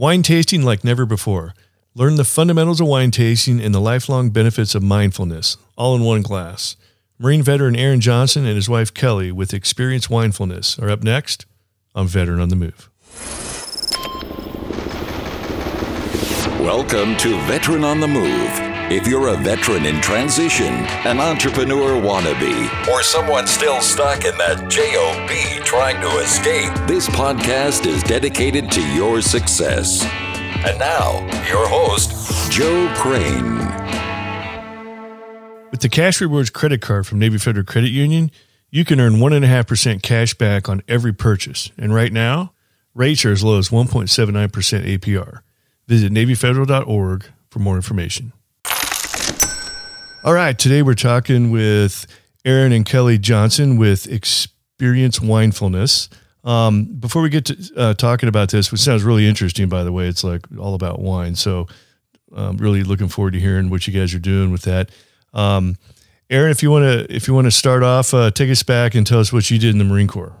Wine tasting like never before. Learn the fundamentals of wine tasting and the lifelong benefits of mindfulness, all in one glass. Marine veteran Aaron Johnson and his wife Kelly with Experience Winefulness are up next on Veteran on the Move. Welcome to Veteran on the Move. If you're a veteran in transition, an entrepreneur wannabe, or someone still stuck in that JOB trying to escape, this podcast is dedicated to your success. And now, your host, Joe Crane. With the Cash Rewards credit card from Navy Federal Credit Union, you can earn 1.5% cash back on every purchase. And right now, rates are as low as 1.79% APR. Visit NavyFederal.org for more information. All right, today we're talking with Aaron and Kelly Johnson with Experience Winefulness. Um, before we get to uh, talking about this, which sounds really interesting, by the way, it's like all about wine. So, I'm really looking forward to hearing what you guys are doing with that. Um, Aaron, if you want to, if you want to start off, uh, take us back and tell us what you did in the Marine Corps.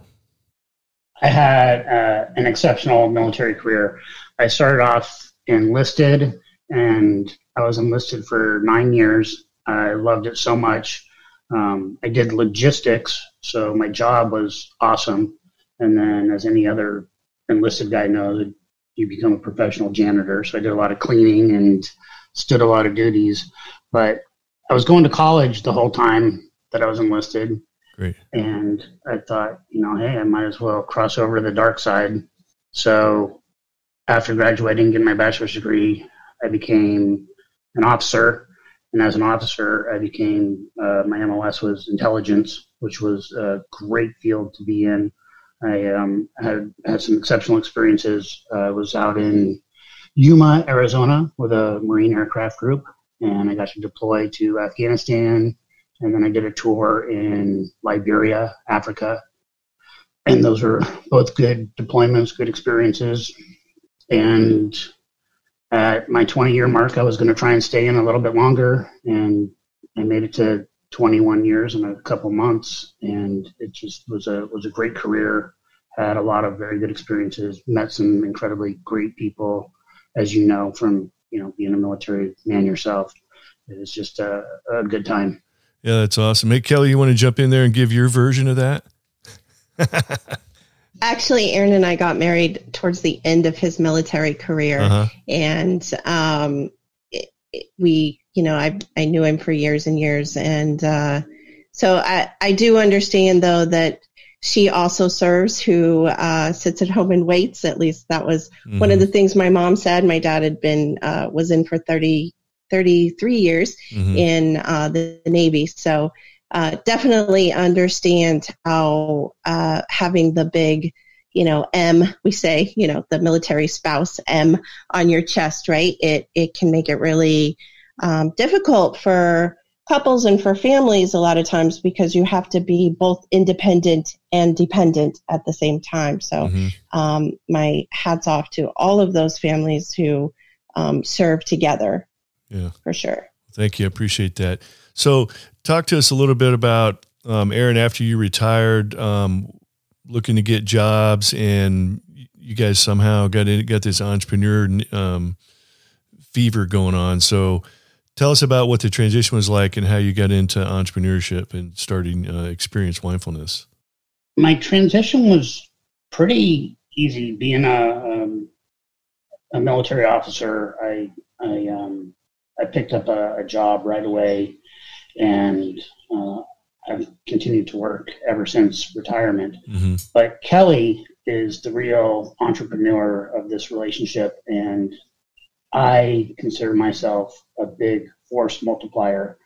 I had uh, an exceptional military career. I started off enlisted, and I was enlisted for nine years. I loved it so much. Um, I did logistics, so my job was awesome. And then, as any other enlisted guy knows, you become a professional janitor. So I did a lot of cleaning and stood a lot of duties. But I was going to college the whole time that I was enlisted. Great. And I thought, you know, hey, I might as well cross over to the dark side. So after graduating, getting my bachelor's degree, I became an officer. And as an officer, I became, uh, my MOS was intelligence, which was a great field to be in. I um, had had some exceptional experiences. Uh, I was out in Yuma, Arizona, with a Marine aircraft group, and I got to deploy to Afghanistan. And then I did a tour in Liberia, Africa, and those were both good deployments, good experiences. And at my 20 year mark, I was going to try and stay in a little bit longer. And I made it to 21 years in a couple months. And it just was a, was a great career. Had a lot of very good experiences, met some incredibly great people, as you know, from, you know, being a military man yourself. It was just a, a good time. Yeah, that's awesome. Hey, Kelly, you want to jump in there and give your version of that? Actually, Aaron and I got married towards the end of his military career, uh-huh. and um, it, it, we, you know, I I knew him for years and years, and uh, so I I do understand though that she also serves, who uh, sits at home and waits. At least that was mm-hmm. one of mm-hmm. the things my mom said. My dad had been uh, was in for 30, 33 years mm-hmm. in uh, the Navy, so uh, definitely understand how uh, having the big, you know, M, we say, you know, the military spouse M on your chest, right? It it can make it really um, difficult for couples and for families a lot of times because you have to be both independent and dependent at the same time. So, mm-hmm. um, my hats off to all of those families who um, serve together. Yeah, for sure. Thank you. I appreciate that. So, talk to us a little bit about um, Aaron after you retired, um, looking to get jobs, and you guys somehow got in, got this entrepreneur um, fever going on. So, tell us about what the transition was like and how you got into entrepreneurship and starting uh, Experience Winefulness. My transition was pretty easy. Being a um, a military officer, I I um, I picked up a, a job right away and uh, I've continued to work ever since retirement. Mm-hmm. But Kelly is the real entrepreneur of this relationship, and I consider myself a big force multiplier.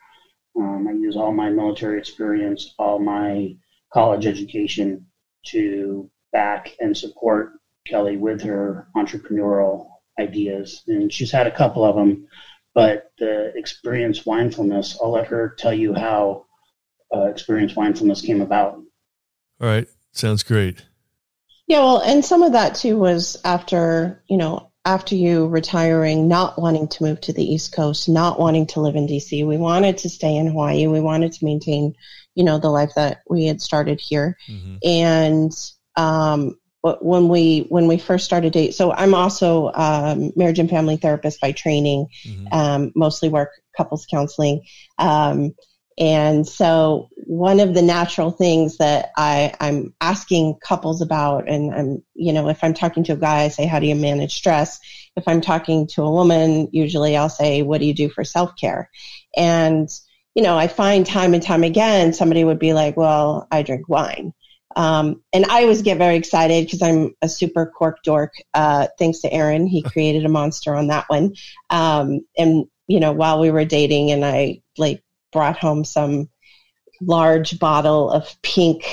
Um, I use all my military experience, all my college education to back and support Kelly with her entrepreneurial ideas. And she's had a couple of them but the experience Winefulness, I'll let her tell you how uh, experience Winefulness came about. All right, sounds great. Yeah, well, and some of that too was after you know after you retiring, not wanting to move to the East Coast, not wanting to live in DC. We wanted to stay in Hawaii. We wanted to maintain, you know, the life that we had started here. Mm-hmm. And um, when we when we first started date. So I'm also um, marriage and family therapist by training. Mm-hmm. Um, mostly work couples counseling. Um, and so one of the natural things that I, I'm asking couples about, and I'm, you know, if I'm talking to a guy, I say, how do you manage stress? If I'm talking to a woman, usually I'll say, what do you do for self care? And, you know, I find time and time again, somebody would be like, well, I drink wine. Um, and I always get very excited because I'm a super cork dork. Uh, thanks to Aaron, he created a monster on that one. Um, and you know, while we were dating, and I like brought home some large bottle of pink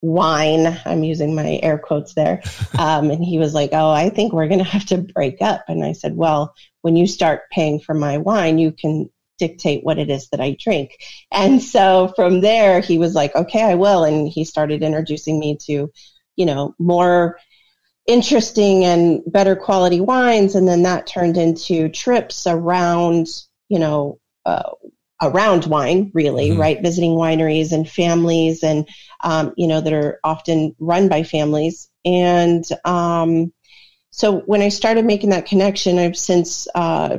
wine. I'm using my air quotes there. Um, and he was like, "Oh, I think we're going to have to break up." And I said, "Well, when you start paying for my wine, you can dictate what it is that I drink. And so from there, he was like, okay, I will. And he started introducing me to, you know, more interesting and better quality wines. And then that turned into trips around, you know, uh, around wine, really, mm-hmm. right? Visiting wineries and families and, um, you know, that are often run by families. And, um, so when I started making that connection, I've since uh,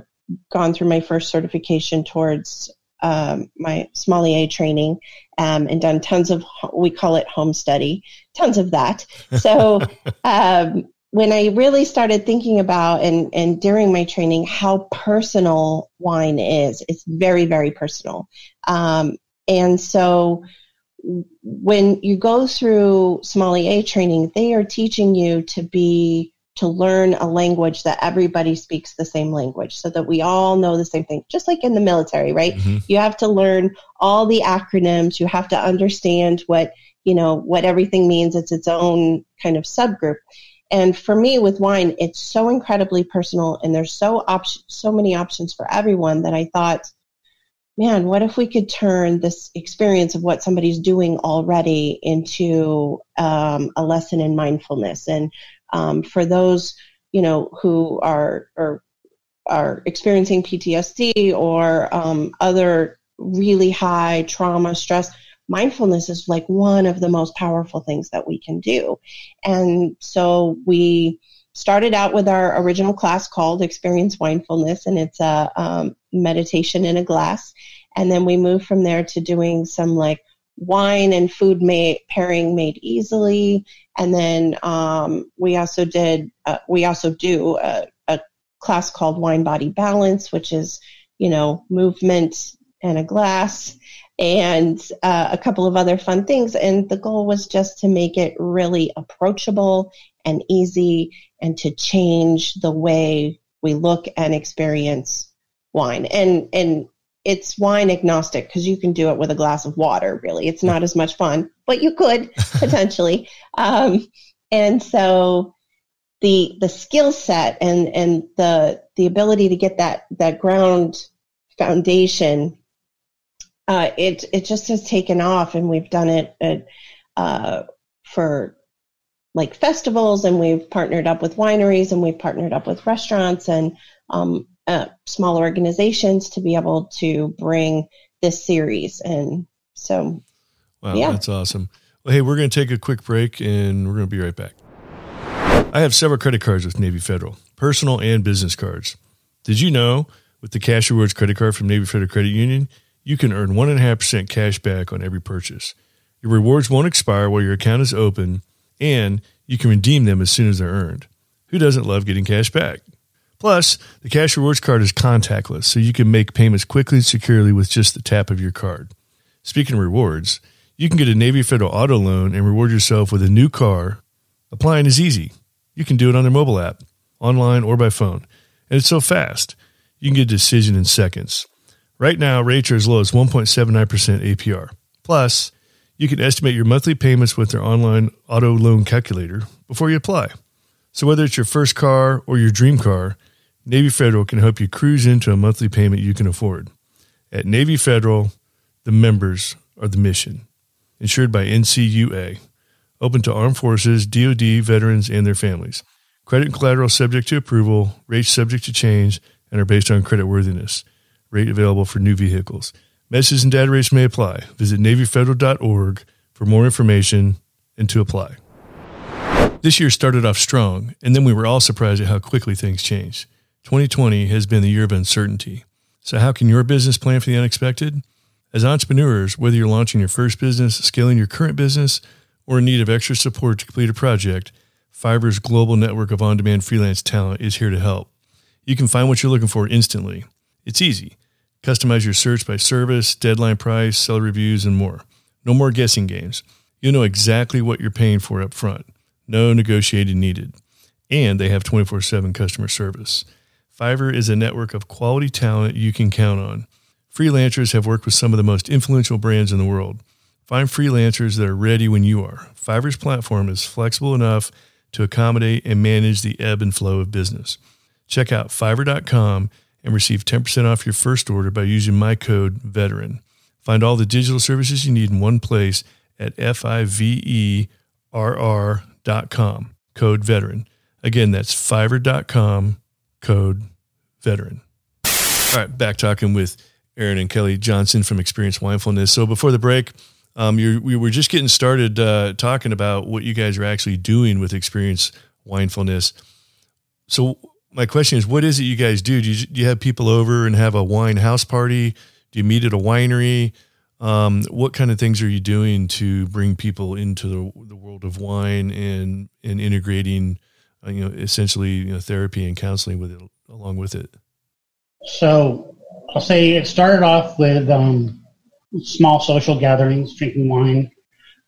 gone through my first certification towards um, my sommelier training um, and done tons of we call it home study tons of that. So um, when i really started thinking about and and during my training how personal wine is it's very very personal. Um, and so when you go through sommelier training they are teaching you to be to learn a language that everybody speaks the same language so that we all know the same thing just like in the military right? Mm-hmm. you have to learn all the acronyms. You have to understand what you know what everything means. It's its own kind of subgroup. And for me with wine it's so incredibly personal and there's so op- so many options for everyone that i thought man what if we could turn this experience of what somebody's doing already into um, a lesson in mindfulness? And um, for those you know who are are are experiencing PTSD or um, other really high trauma stress mindfulness is like one of the most powerful things that we can do. And so we started out with our original class called experience Winefulness and it's a um, meditation in a glass. And then we moved from there to doing some like wine and food pairing made easily. And then um, we also did, uh, we also do a, a, class called Wine Body Balance, which is, you know, movement and a glass and uh, a couple of other fun things. And the goal was just to make it really approachable and easy and to change the way we look and experience wine. And, and it's wine agnostic because you can do it with a glass of water really. It's not as much fun but you could potentially. Um, and so the the skill set and and the the ability to get that that ground foundation uh, it it just has taken off and we've done it at, uh, for like festivals and we've partnered up with wineries and we've partnered up with restaurants and um, uh, small organizations to be able to bring this series. And so, wow, yeah. that's awesome. Well, hey, we're going to take a quick break and we're going to be right back. I have several credit cards with Navy Federal, personal and business cards. Did you know with the Cash Rewards credit card from Navy Federal Credit Union, you can earn 1.5% cash back on every purchase? Your rewards won't expire while your account is open, and you can redeem them as soon as they're earned. Who doesn't love getting cash back? Plus, the Cash Rewards card is contactless, so you can make payments quickly and securely with just the tap of your card. Speaking of rewards, you can get a Navy Federal auto loan and reward yourself with a new car. Applying is easy. You can do it on their mobile app, online or by phone. And it's so fast, you can get a decision in seconds. Right now, rates are as low as 1.79% APR. Plus, you can estimate your monthly payments with their online auto loan calculator before you apply. So, whether it's your first car or your dream car, Navy Federal can help you cruise into a monthly payment you can afford. At Navy Federal, the members are the mission. Insured by NCUA. Open to armed forces, DoD, veterans, and their families. Credit and collateral subject to approval, rates subject to change, and are based on credit worthiness. Rate available for new vehicles. Messages and data rates may apply. Visit NavyFederal.org for more information and to apply. This year started off strong, and then we were all surprised at how quickly things changed. 2020 has been the year of uncertainty. So, how can your business plan for the unexpected? As entrepreneurs, whether you're launching your first business, scaling your current business, or in need of extra support to complete a project, Fiverr's global network of on demand freelance talent is here to help. You can find what you're looking for instantly. It's easy. Customize your search by service, deadline price, seller reviews, and more. No more guessing games. You'll know exactly what you're paying for up front. No negotiating needed. And they have 24 7 customer service. Fiverr is a network of quality talent you can count on. Freelancers have worked with some of the most influential brands in the world. Find freelancers that are ready when you are. Fiverr's platform is flexible enough to accommodate and manage the ebb and flow of business. Check out fiverr.com and receive 10% off your first order by using my code VETERAN. Find all the digital services you need in one place at F-I-V-E-R-R.com, code VETERAN. Again, that's fiverr.com, code VETERAN. All right, back talking with Aaron and Kelly Johnson from Experience Winefulness. So before the break, um, you we were just getting started uh, talking about what you guys are actually doing with Experience Winefulness. So my question is, what is it you guys do? Do you, do you have people over and have a wine house party? Do you meet at a winery? Um, what kind of things are you doing to bring people into the, the world of wine and and integrating, you know, essentially you know, therapy and counseling with it along with it? So I'll say it started off with um, small social gatherings, drinking wine.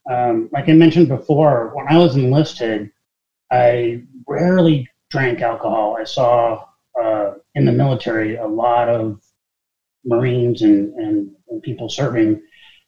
Um, like I mentioned before, when I was enlisted, I rarely drank alcohol. I saw uh, in the military a lot of Marines and, and, and, people serving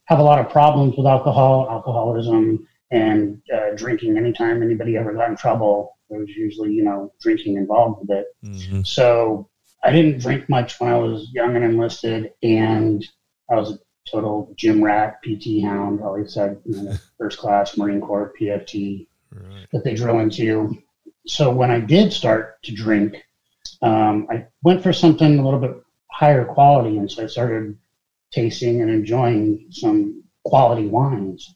have a lot of problems with alcohol, alcoholism, and uh, drinking. Anytime anybody ever got in trouble, there was usually, you know, drinking involved with it. Mm-hmm. So I didn't drink much when I was young and enlisted, and I was a total gym rat, PT hound. Always said, you know, first class Marine Corps PFT right. that they drill into so when I did start to drink, um, I went for something a little bit higher quality, and so I started tasting and enjoying some quality wines.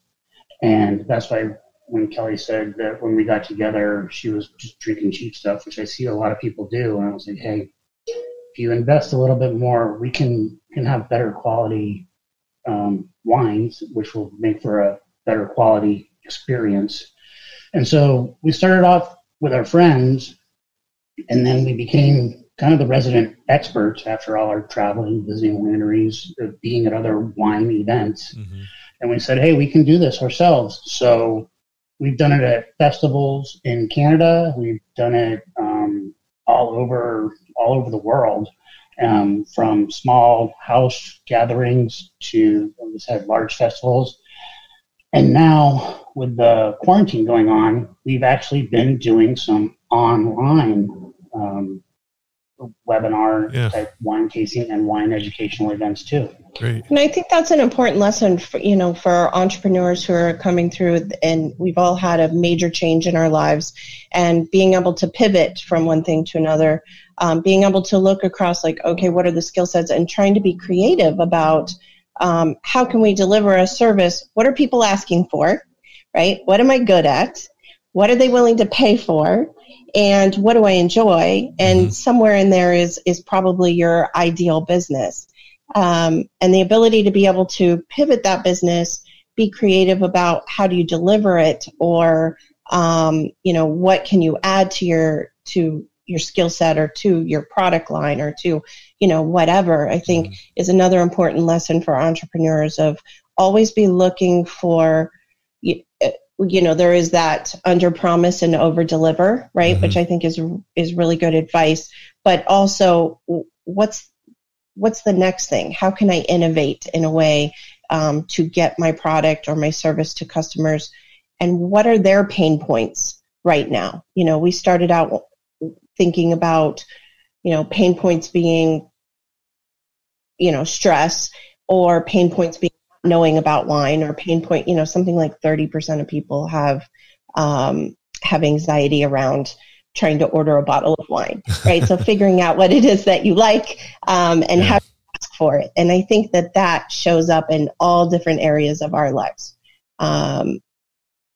And that's why when Kelly said that when we got together, she was just drinking cheap stuff, which I see a lot of people do. And I was like, hey, if you invest a little bit more, we can can have better quality um, wines, which will make for a better quality experience. And so we started off with our friends, and then we became kind of the resident experts after all our traveling, visiting wineries, uh, being at other wine events. Mm-hmm. And we said, hey, we can do this ourselves. So we've done it at festivals in Canada. We've done it um, all over all over the world, um, from small house gatherings to, I said, large festivals. And now, with the quarantine going on, we've actually been doing some online um, webinar yeah. type wine tasting and wine educational events too. Great. And I think that's an important lesson for you know for entrepreneurs who are coming through and we've all had a major change in our lives and being able to pivot from one thing to another, um, being able to look across like okay what are the skill sets and trying to be creative about um, how can we deliver a service? What are people asking for? Right? What am I good at? What are they willing to pay for? And what do I enjoy? And mm-hmm. somewhere in there is is probably your ideal business. Um, and the ability to be able to pivot that business, be creative about how do you deliver it, or um, you know what can you add to your to your skill set or to your product line or to you know whatever i think mm-hmm. is another important lesson for entrepreneurs of always be looking for you know there is that under promise and over deliver right? Mm-hmm. which i think is is really good advice. But also what's what's the next thing? How can i innovate in a way um, to get my product or my service to customers? And what are their pain points right now? You know we started out thinking about, you know, pain points being, you know, stress or pain points being knowing about wine or pain point, you know, something like 30% of people have, um, have anxiety around trying to order a bottle of wine, right? so figuring out what it is that you like, um, and yeah. how to ask for it. And I think that that shows up in all different areas of our lives. Um,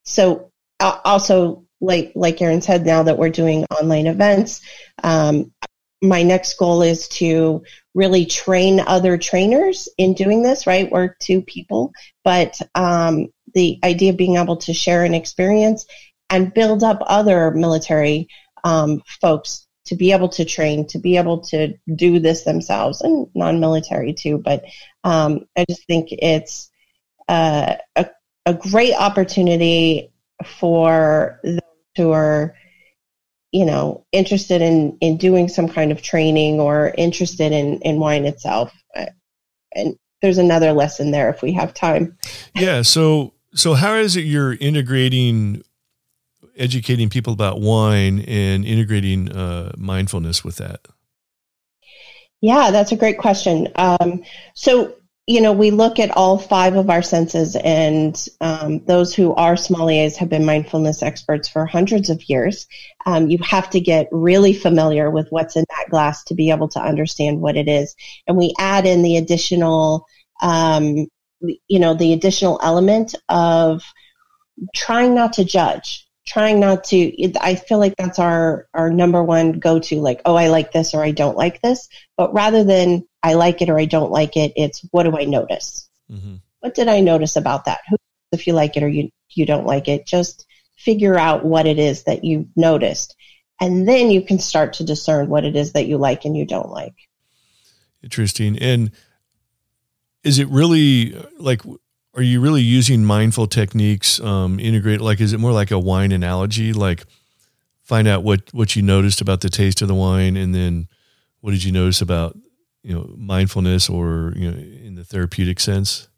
so uh, also like like Aaron said, now that we're doing online events, um, my next goal is to really train other trainers in doing this. Right, we're two people, but um, the idea of being able to share an experience and build up other military um, folks to be able to train, to be able to do this themselves, and non-military too. But um, I just think it's uh, a a great opportunity for those who are you know interested in in doing some kind of training or interested in in wine itself. And there's another lesson there if we have time. Yeah so so how is it you're integrating educating people about wine and integrating uh, mindfulness with that? Yeah that's a great question. Um, so you know, we look at all five of our senses, and um, those who are sommeliers have been mindfulness experts for hundreds of years. Um, you have to get really familiar with what's in that glass to be able to understand what it is. And we add in the additional, um, you know, the additional element of trying not to judge trying not to i feel like that's our our number one go to like oh i like this or i don't like this. But rather than i like it or i don't like it it's what do i notice? Mm-hmm. what did i notice about that? Who, if you like it or you you don't like it? Just figure out what it is that you noticed. And then you can start to discern what it is that you like and you don't like. Interesting. And is it really like are you really using mindful techniques um, integrate like is it more like a wine analogy? Like find out what what you noticed about the taste of the wine and then what did you notice about you know mindfulness or you know in the therapeutic sense?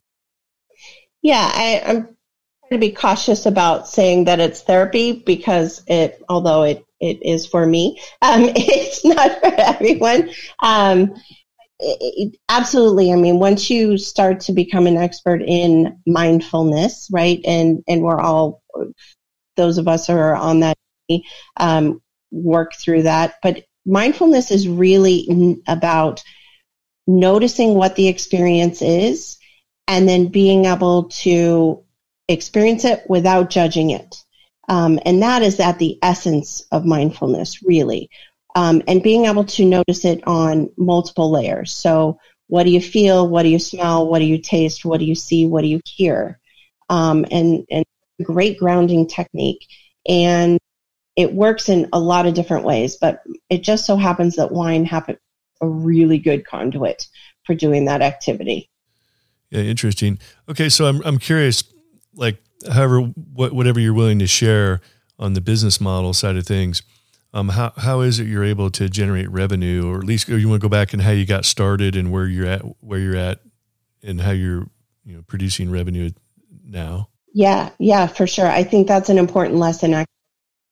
Yeah I, i'm trying to be cautious about saying that it's therapy because it although it it is for me um, it's not for everyone. Um, it, absolutely. I mean, once you start to become an expert in mindfulness, right, and and we're all those of us who are on that um, work through that. But mindfulness is really about noticing what the experience is, and then being able to experience it without judging it. Um, and that is at the essence of mindfulness, really um, and being able to notice it on multiple layers. So, what do you feel? What do you smell? What do you taste? What do you see? What do you hear? Um, and and great grounding technique, and it works in a lot of different ways. But it just so happens that wine happens a really good conduit for doing that activity. Yeah, interesting. Okay, so I'm I'm curious, like, however, what, whatever you're willing to share on the business model side of things um, how how is it you're able to generate revenue, or at least you want to go back and how you got started and where you're at, where you're at, and how you're you know producing revenue now? Yeah, yeah, for sure. I think that's an important lesson.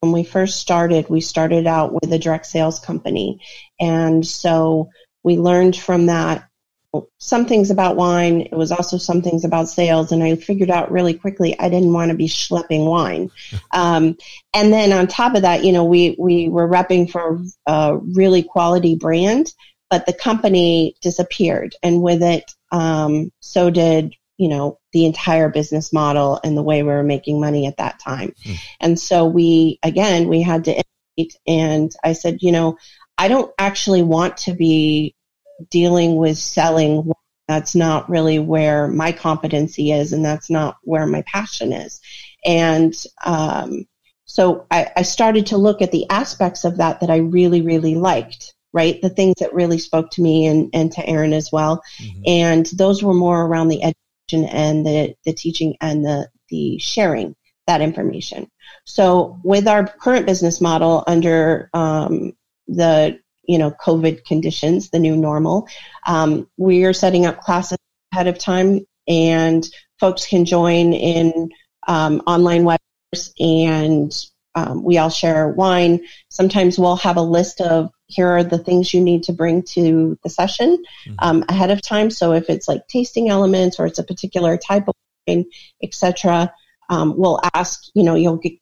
When we first started, we started out with a direct sales company, and so we learned from that some things about wine. It was also some things about sales, and I figured out really quickly I didn't want to be schlepping wine. Um, and then on top of that, you know, we we were repping for a really quality brand, but the company disappeared, and with it, um, so did you know the entire business model and the way we were making money at that time. Mm. And so we again we had to and I said, you know, I don't actually want to be dealing with selling that's not really where my competency is and that's not where my passion is. And um, so I, I, started to look at the aspects of that that i really really liked right? The things that really spoke to me and, and to aaron as well. Mm-hmm. and those were more around the education and the, the teaching and the, the sharing that information. So with our current business model under um, the you know COVID conditions, the new normal. Um, we are setting up classes ahead of time, and folks can join in um, online webinars, and um, we all share wine. Sometimes we'll have a list of here are the things you need to bring to the session mm-hmm. Um, ahead of time. So if it's like tasting elements or it's a particular type of wine, etc., um, we'll ask. You know, you'll get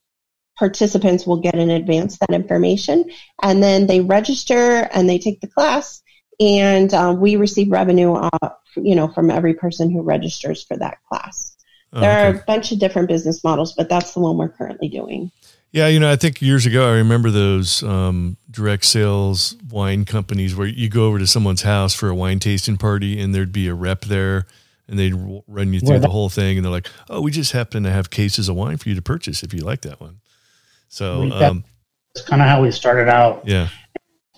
participants will get in advance that information and then they register and they take the class and um, we receive revenue uh, you know from every person who registers for that class oh, there okay. are a bunch of different business models but that's the one we're currently doing Yeah, you know, I think years ago I remember those um, direct sales wine companies where you go over to someone's house for a wine tasting party and there'd be a rep there and they'd run you through yeah, the whole thing and they're like, "Oh, we just happen to have cases of wine for you to purchase if you like that one." So um, that's kind of how we started out. Yeah.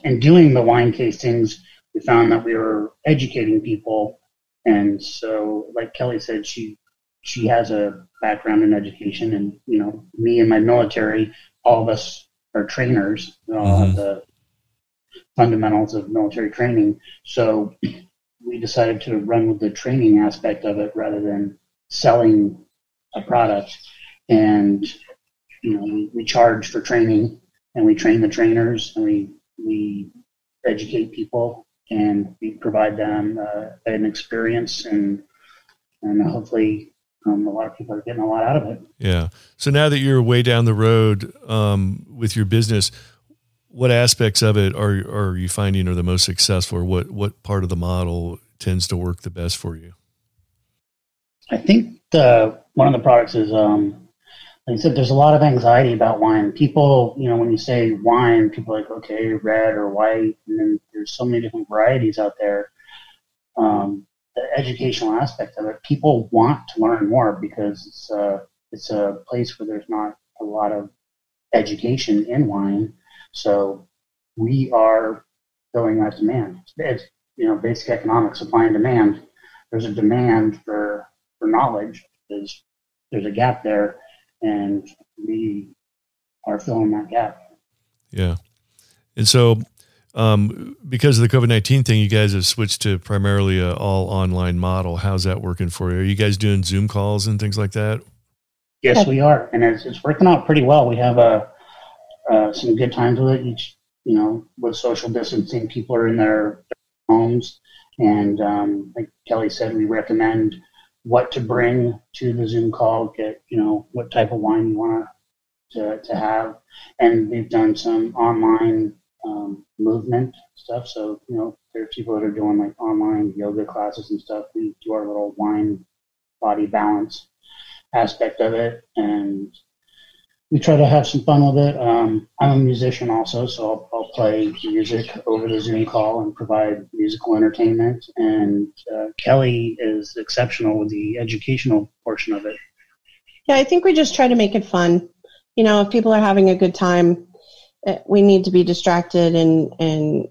And doing the wine tastings, we found that we were educating people, and so, like Kelly said, she she has a background in education, and you know, me and my military, all of us are trainers. We all mm-hmm. have the fundamentals of military training. So we decided to run with the training aspect of it rather than selling a product. And you know, we, we charge for training, and we train the trainers, and we we educate people, and we provide them uh, an experience, and and hopefully um, a lot of people are getting a lot out of it. Yeah. So now that you're way down the road um, with your business, what aspects of it are are you finding are the most successful, or what what part of the model tends to work the best for you? I think the one of the products is, um, said, there's a lot of anxiety about wine. People, you know, when you say wine, people are like, okay, red or white, and then there's so many different varieties out there. Um, the educational aspect of it. People want to learn more because it's a, it's a place where there's not a lot of education in wine. So we are filling that demand. It's, you know, basic economics, supply and demand. There's a demand for, for knowledge. There's, there's a gap there, and we are filling that gap. Yeah. And so um, because of the COVID nineteen thing, you guys have switched to primarily a all online model. How's that working for you? Are you guys doing Zoom calls and things like that? Yes, we are, and it's, it's working out pretty well. We have uh, uh, some good times with it. Each, you know, with social distancing, people are in their homes, and um, like Kelly said, we recommend what to bring to the Zoom call. Get you know what type of wine you want to to have, and we've done some online um, movement stuff. So, you know, there are people that are doing like online yoga classes and stuff. We do our little wine body balance aspect of it and we try to have some fun with it. Um, I'm a musician also, so I'll, I'll, play music over the Zoom call and provide musical entertainment. And uh, Kelly is exceptional with the educational portion of it. Yeah, I think we just try to make it fun. You know, if people are having a good time, uh, we need to be distracted and and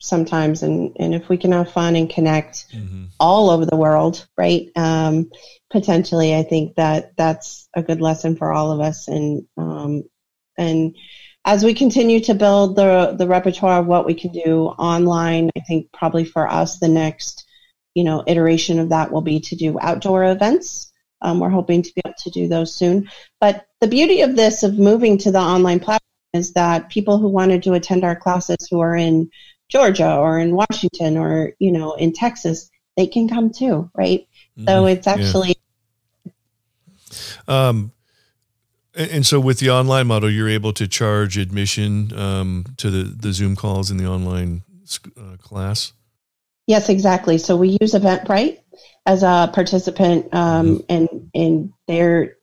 sometimes and and if we can have fun and connect mm-hmm. all over the world right um, potentially i think that that's a good lesson for all of us. And um, and as we continue to build the the repertoire of what we can do online i think probably for us the next you know iteration of that will be to do outdoor events. Um, we're hoping to be able to do those soon. But the beauty of this of moving to the online platform is that people who wanted to attend our classes who are in Georgia or in Washington or, you know, in Texas, they can come too, right? Mm-hmm. So it's actually. Yeah. Um, and so with the online model, you're able to charge admission um, to the, the Zoom calls in the online uh, class? Yes, exactly. So we use Eventbrite as a participant, um, mm-hmm. and and they're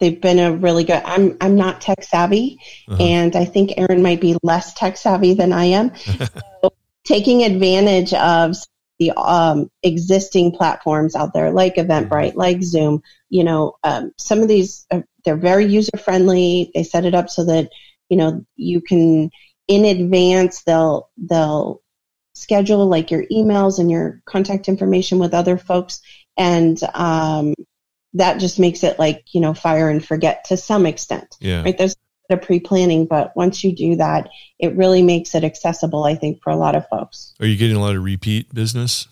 they've been a really good i'm i'm not tech savvy uh-huh. and i think aaron might be less tech savvy than i am so taking advantage of the um, existing platforms out there like eventbrite mm-hmm. like zoom you know um, some of these are, they're very user friendly they set it up so that you know you can in advance they'll they'll schedule like your emails and your contact information with other folks and um, that just makes it like you know fire and forget to some extent yeah. right? There's a pre-planning but once you do that it really makes it accessible i think for a lot of folks. Are you getting a lot of repeat business?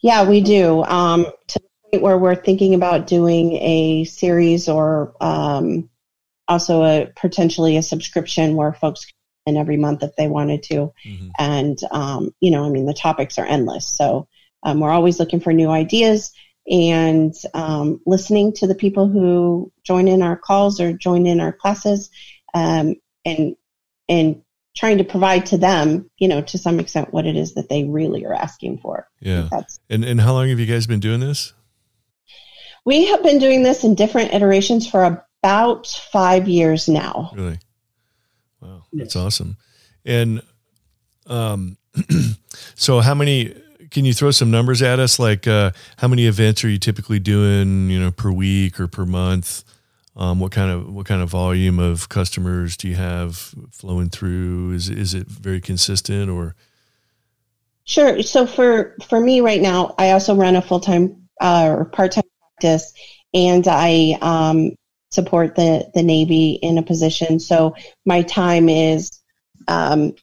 Yeah we do. Um, to the point where we're thinking about doing a series or um, also a potentially a subscription where folks can in every month if they wanted to. Mm-hmm. and um, you know i mean the topics are endless. So um, we're always looking for new ideas and um, listening to the people who join in our calls or join in our classes um, and and trying to provide to them you know to some extent what it is that they really are asking for yeah and and how long have you guys been doing this we have been doing this in different iterations for about five years now. Really? Wow, that's yes. awesome. And um, so how many? Can you throw some numbers at us? Like, uh, how many events are you typically doing? You know, per week or per month? Um, what kind of what kind of volume of customers do you have flowing through? Is is it very consistent or? Sure. So for for me right now, I also run a full time uh, or part time practice, and I um, support the the Navy in a position. So my time is um,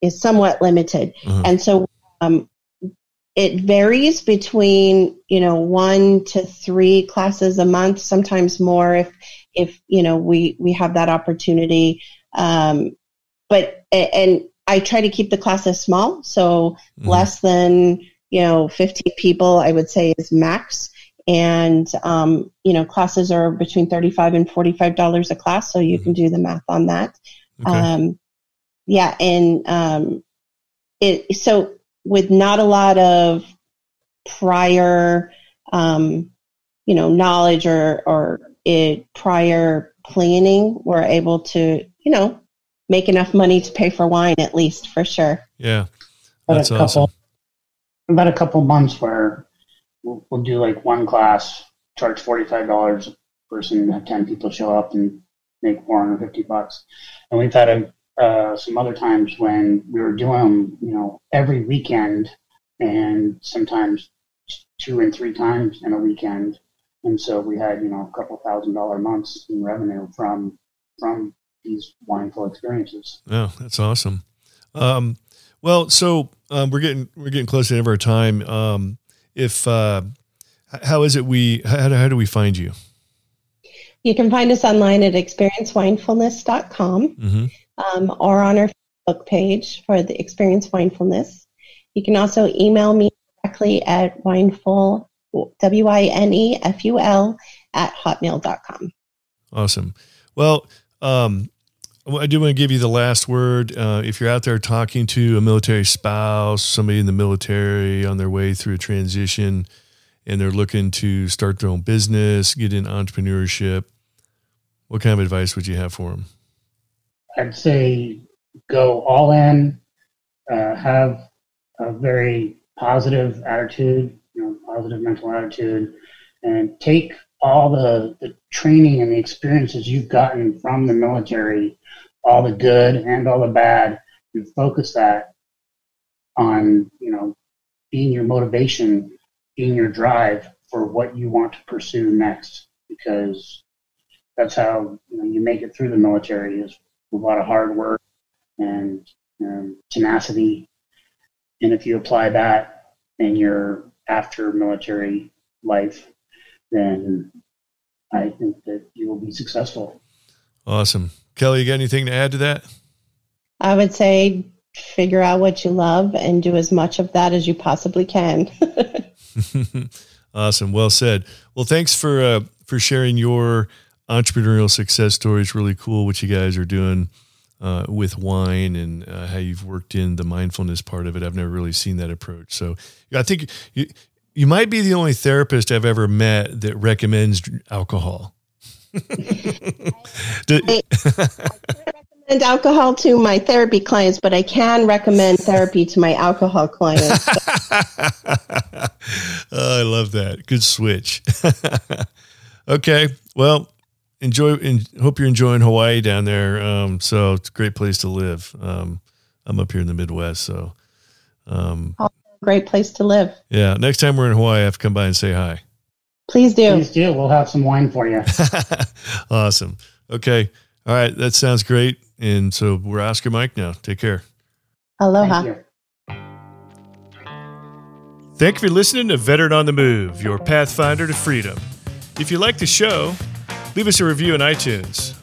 is somewhat limited, uh-huh. and so um, it varies between you know one to three classes a month, sometimes more if if you know we we have that opportunity. Um, but and I try to keep the classes small, so mm-hmm. less than you know 15 people. I would say is max. And um, you know, classes are between thirty-five and forty-five dollars a class, so you mm-hmm. can do the math on that. Okay. Um, yeah, and um, it so with not a lot of prior, um, you know, knowledge or or it prior planning, we're able to, you know, make enough money to pay for wine at least for sure. Yeah. That's about a couple, awesome. About a couple months where we'll, we'll do like one class, charge $45 a person, have 10 people show up and make 450 bucks. And we've had a, uh, some other times when we were doing them, you know, every weekend and sometimes two and three times in a weekend. And so we had, you know, a couple thousand dollar months in revenue from from these wineful experiences. Oh, that's awesome. Um, well, so um, we're getting we're getting close to the end of our time. Um, if uh, how is it we how, how do we find you? You can find us online at experiencewinefulness.com mm-hmm. Um, or on our Facebook page for the Experience Winefulness. You can also email me directly at wineful, W-I-N-E-F-U-L at hotmail.com. Awesome. Well, um, I do want to give you the last word. Uh, if you're out there talking to a military spouse, somebody in the military on their way through a transition, and they're looking to start their own business, get in entrepreneurship, what kind of advice would you have for them? I'd say go all in, uh, have a very positive attitude, you know, positive mental attitude, and take all the, the training and the experiences you've gotten from the military, all the good and all the bad, and focus that on, you know, being your motivation, being your drive for what you want to pursue next. Because that's how you, know, you make it through the military is a lot of hard work and um, tenacity. And if you apply that in your after military life, then I think that you will be successful. Awesome. Kelly, you got anything to add to that? I would say figure out what you love and do as much of that as you possibly can. awesome. Well said. Well, thanks for uh, for sharing your entrepreneurial success stories. Really cool what you guys are doing uh, with wine and uh, how you've worked in the mindfulness part of it. I've never really seen that approach. So I think you, you might be the only therapist I've ever met that recommends alcohol. I, recommend alcohol to my therapy clients, but I can recommend therapy to my alcohol clients. oh, I love that. Good switch. okay. Well, enjoy and hope you're enjoying Hawaii down there. Um, so it's a great place to live. Um, I'm up here in the Midwest, so um, great place to live. Yeah. Next time we're in Hawaii, I have to come by and say hi. Please do. Please do. We'll have some wine for you. awesome. Okay. All right. That sounds great. And so we're Oscar Mike now. Take care. Aloha. Thank you. Thank you for listening to Veteran on the Move, your pathfinder to freedom. If you like the show, leave us a review on iTunes.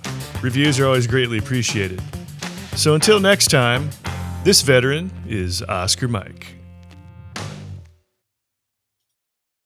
Reviews are always greatly appreciated. So until next time, this veteran is Oscar Mike.